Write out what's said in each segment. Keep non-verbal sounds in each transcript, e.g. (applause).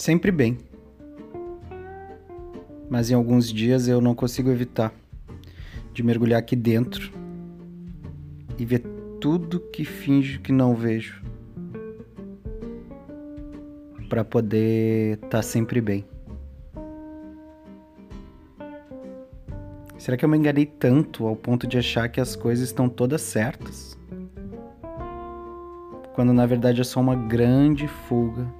sempre bem. Mas em alguns dias eu não consigo evitar de mergulhar aqui dentro e ver tudo que finjo que não vejo para poder estar tá sempre bem. Será que eu me enganei tanto ao ponto de achar que as coisas estão todas certas? Quando na verdade é só uma grande fuga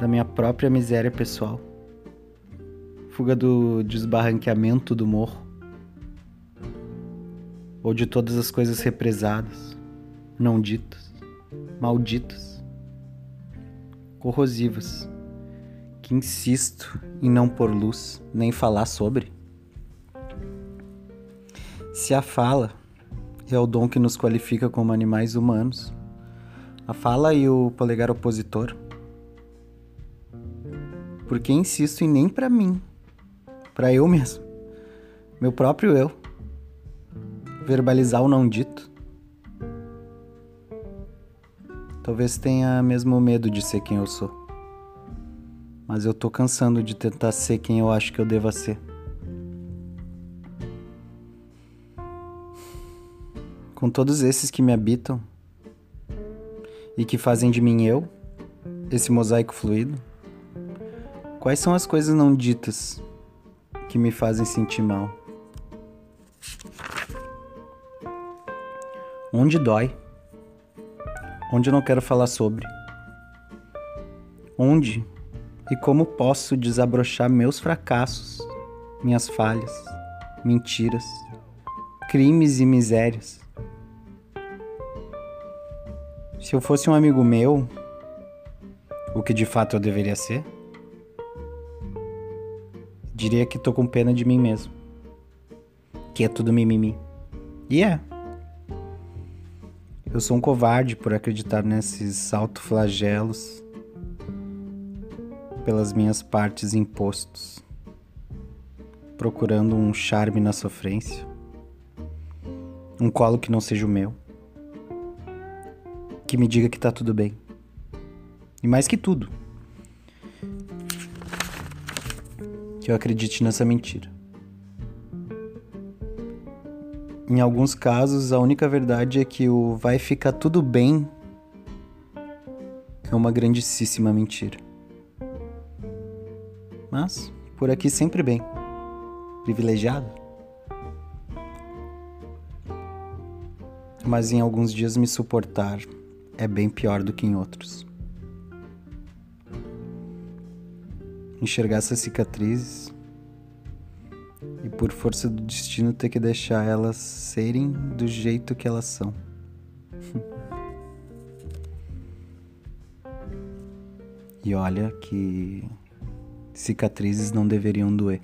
da minha própria miséria pessoal. Fuga do desbarranqueamento do morro. Ou de todas as coisas represadas, não ditas, malditas, corrosivas, que insisto em não pôr luz nem falar sobre. Se a fala é o dom que nos qualifica como animais humanos, a fala e o polegar opositor, porque insisto em nem para mim, para eu mesmo, meu próprio eu, verbalizar o não dito. Talvez tenha mesmo medo de ser quem eu sou. Mas eu tô cansando de tentar ser quem eu acho que eu deva ser. Com todos esses que me habitam e que fazem de mim eu, esse mosaico fluido, quais são as coisas não ditas que me fazem sentir mal? Onde dói? onde eu não quero falar sobre. Onde e como posso desabrochar meus fracassos, minhas falhas, mentiras, crimes e misérias. Se eu fosse um amigo meu, o que de fato eu deveria ser, diria que tô com pena de mim mesmo. Que é tudo mimimi. E é. Eu sou um covarde por acreditar nesses autoflagelos pelas minhas partes impostos, procurando um charme na sofrência, um colo que não seja o meu, que me diga que tá tudo bem. E mais que tudo, que eu acredite nessa mentira. Em alguns casos, a única verdade é que o vai ficar tudo bem é uma grandíssima mentira. Mas, por aqui sempre bem. Privilegiado. Mas em alguns dias me suportar é bem pior do que em outros. Enxergar essas cicatrizes e por força do destino ter que deixar elas serem do jeito que elas são. (laughs) e olha que cicatrizes não deveriam doer.